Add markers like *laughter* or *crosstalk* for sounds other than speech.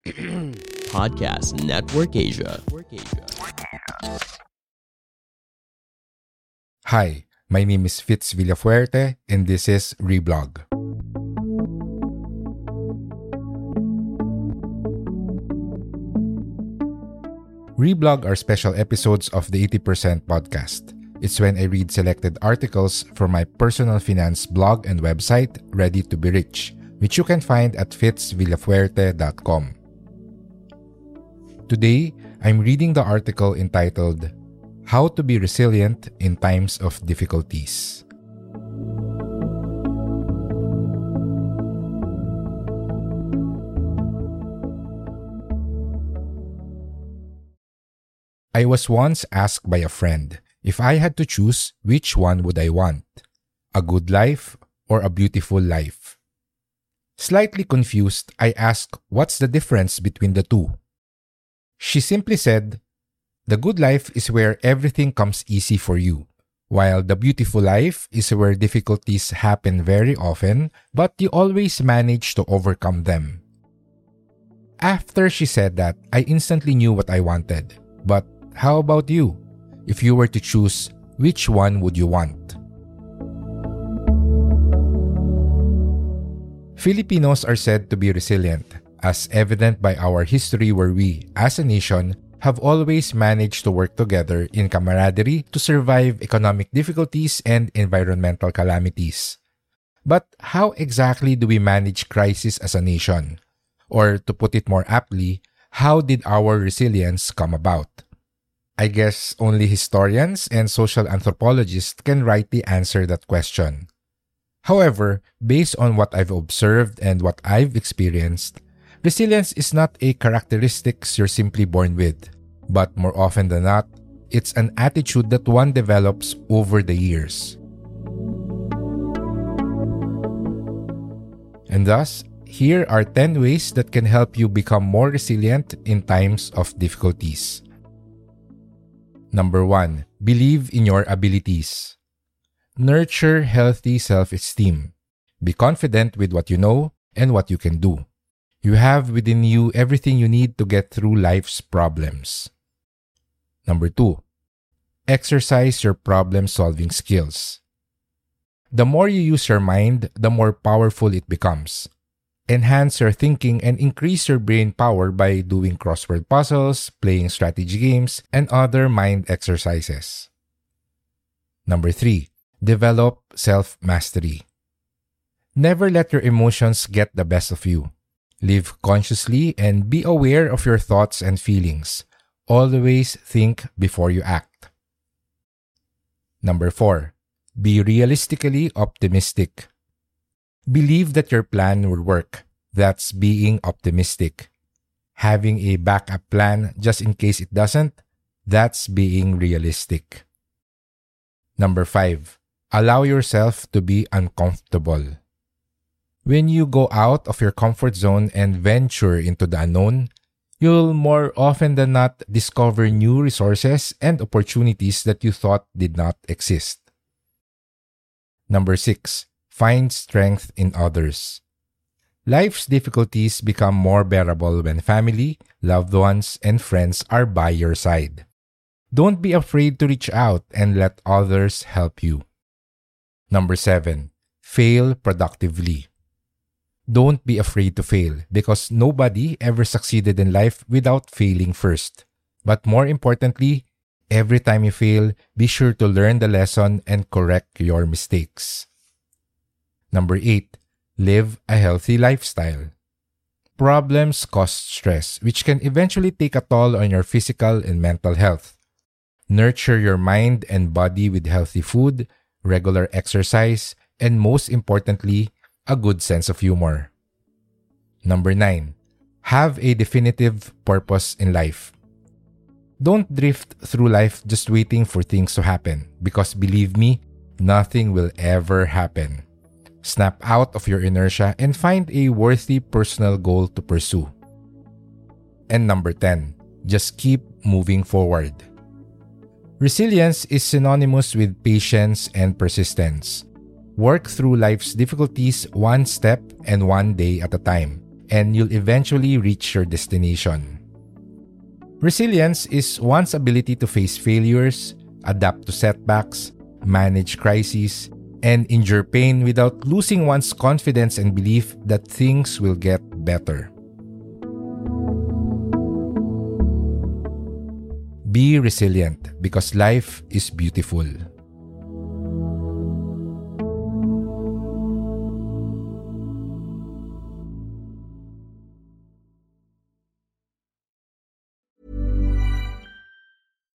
*clears throat* Podcast Network Asia. Hi, my name is Fitz Villafuerte, and this is Reblog. Reblog are special episodes of the 80% podcast. It's when I read selected articles from my personal finance blog and website, Ready to Be Rich, which you can find at fitzvillafuerte.com. Today, I'm reading the article entitled How to Be Resilient in Times of Difficulties. I was once asked by a friend if I had to choose which one would I want, a good life or a beautiful life. Slightly confused, I asked what's the difference between the two. She simply said, The good life is where everything comes easy for you, while the beautiful life is where difficulties happen very often, but you always manage to overcome them. After she said that, I instantly knew what I wanted. But how about you? If you were to choose, which one would you want? Filipinos are said to be resilient, as evident by our history where we, as a nation, have always managed to work together in camaraderie to survive economic difficulties and environmental calamities. But how exactly do we manage crisis as a nation? Or to put it more aptly, how did our resilience come about? I guess only historians and social anthropologists can rightly answer that question. However, based on what I've observed and what I've experienced, resilience is not a characteristic you're simply born with, but more often than not, it's an attitude that one develops over the years. And thus, here are 10 ways that can help you become more resilient in times of difficulties. Number 1. Believe in your abilities. Nurture healthy self esteem. Be confident with what you know and what you can do. You have within you everything you need to get through life's problems. Number two, exercise your problem solving skills. The more you use your mind, the more powerful it becomes. Enhance your thinking and increase your brain power by doing crossword puzzles, playing strategy games, and other mind exercises. Number three, Develop self mastery. Never let your emotions get the best of you. Live consciously and be aware of your thoughts and feelings. Always think before you act. Number four, be realistically optimistic. Believe that your plan will work. That's being optimistic. Having a backup plan just in case it doesn't, that's being realistic. Number five, Allow yourself to be uncomfortable. When you go out of your comfort zone and venture into the unknown, you'll more often than not discover new resources and opportunities that you thought did not exist. Number six, find strength in others. Life's difficulties become more bearable when family, loved ones, and friends are by your side. Don't be afraid to reach out and let others help you. Number seven, fail productively. Don't be afraid to fail because nobody ever succeeded in life without failing first. But more importantly, every time you fail, be sure to learn the lesson and correct your mistakes. Number eight, live a healthy lifestyle. Problems cause stress, which can eventually take a toll on your physical and mental health. Nurture your mind and body with healthy food, regular exercise, and most importantly, a good sense of humor. Number 9. Have a definitive purpose in life. Don't drift through life just waiting for things to happen because believe me, nothing will ever happen. Snap out of your inertia and find a worthy personal goal to pursue. And number 10, just keep moving forward. Resilience is synonymous with patience and persistence. Work through life's difficulties one step and one day at a time, and you'll eventually reach your destination. Resilience is one's ability to face failures, adapt to setbacks, manage crises, and endure pain without losing one's confidence and belief that things will get better. Be resilient because life is beautiful.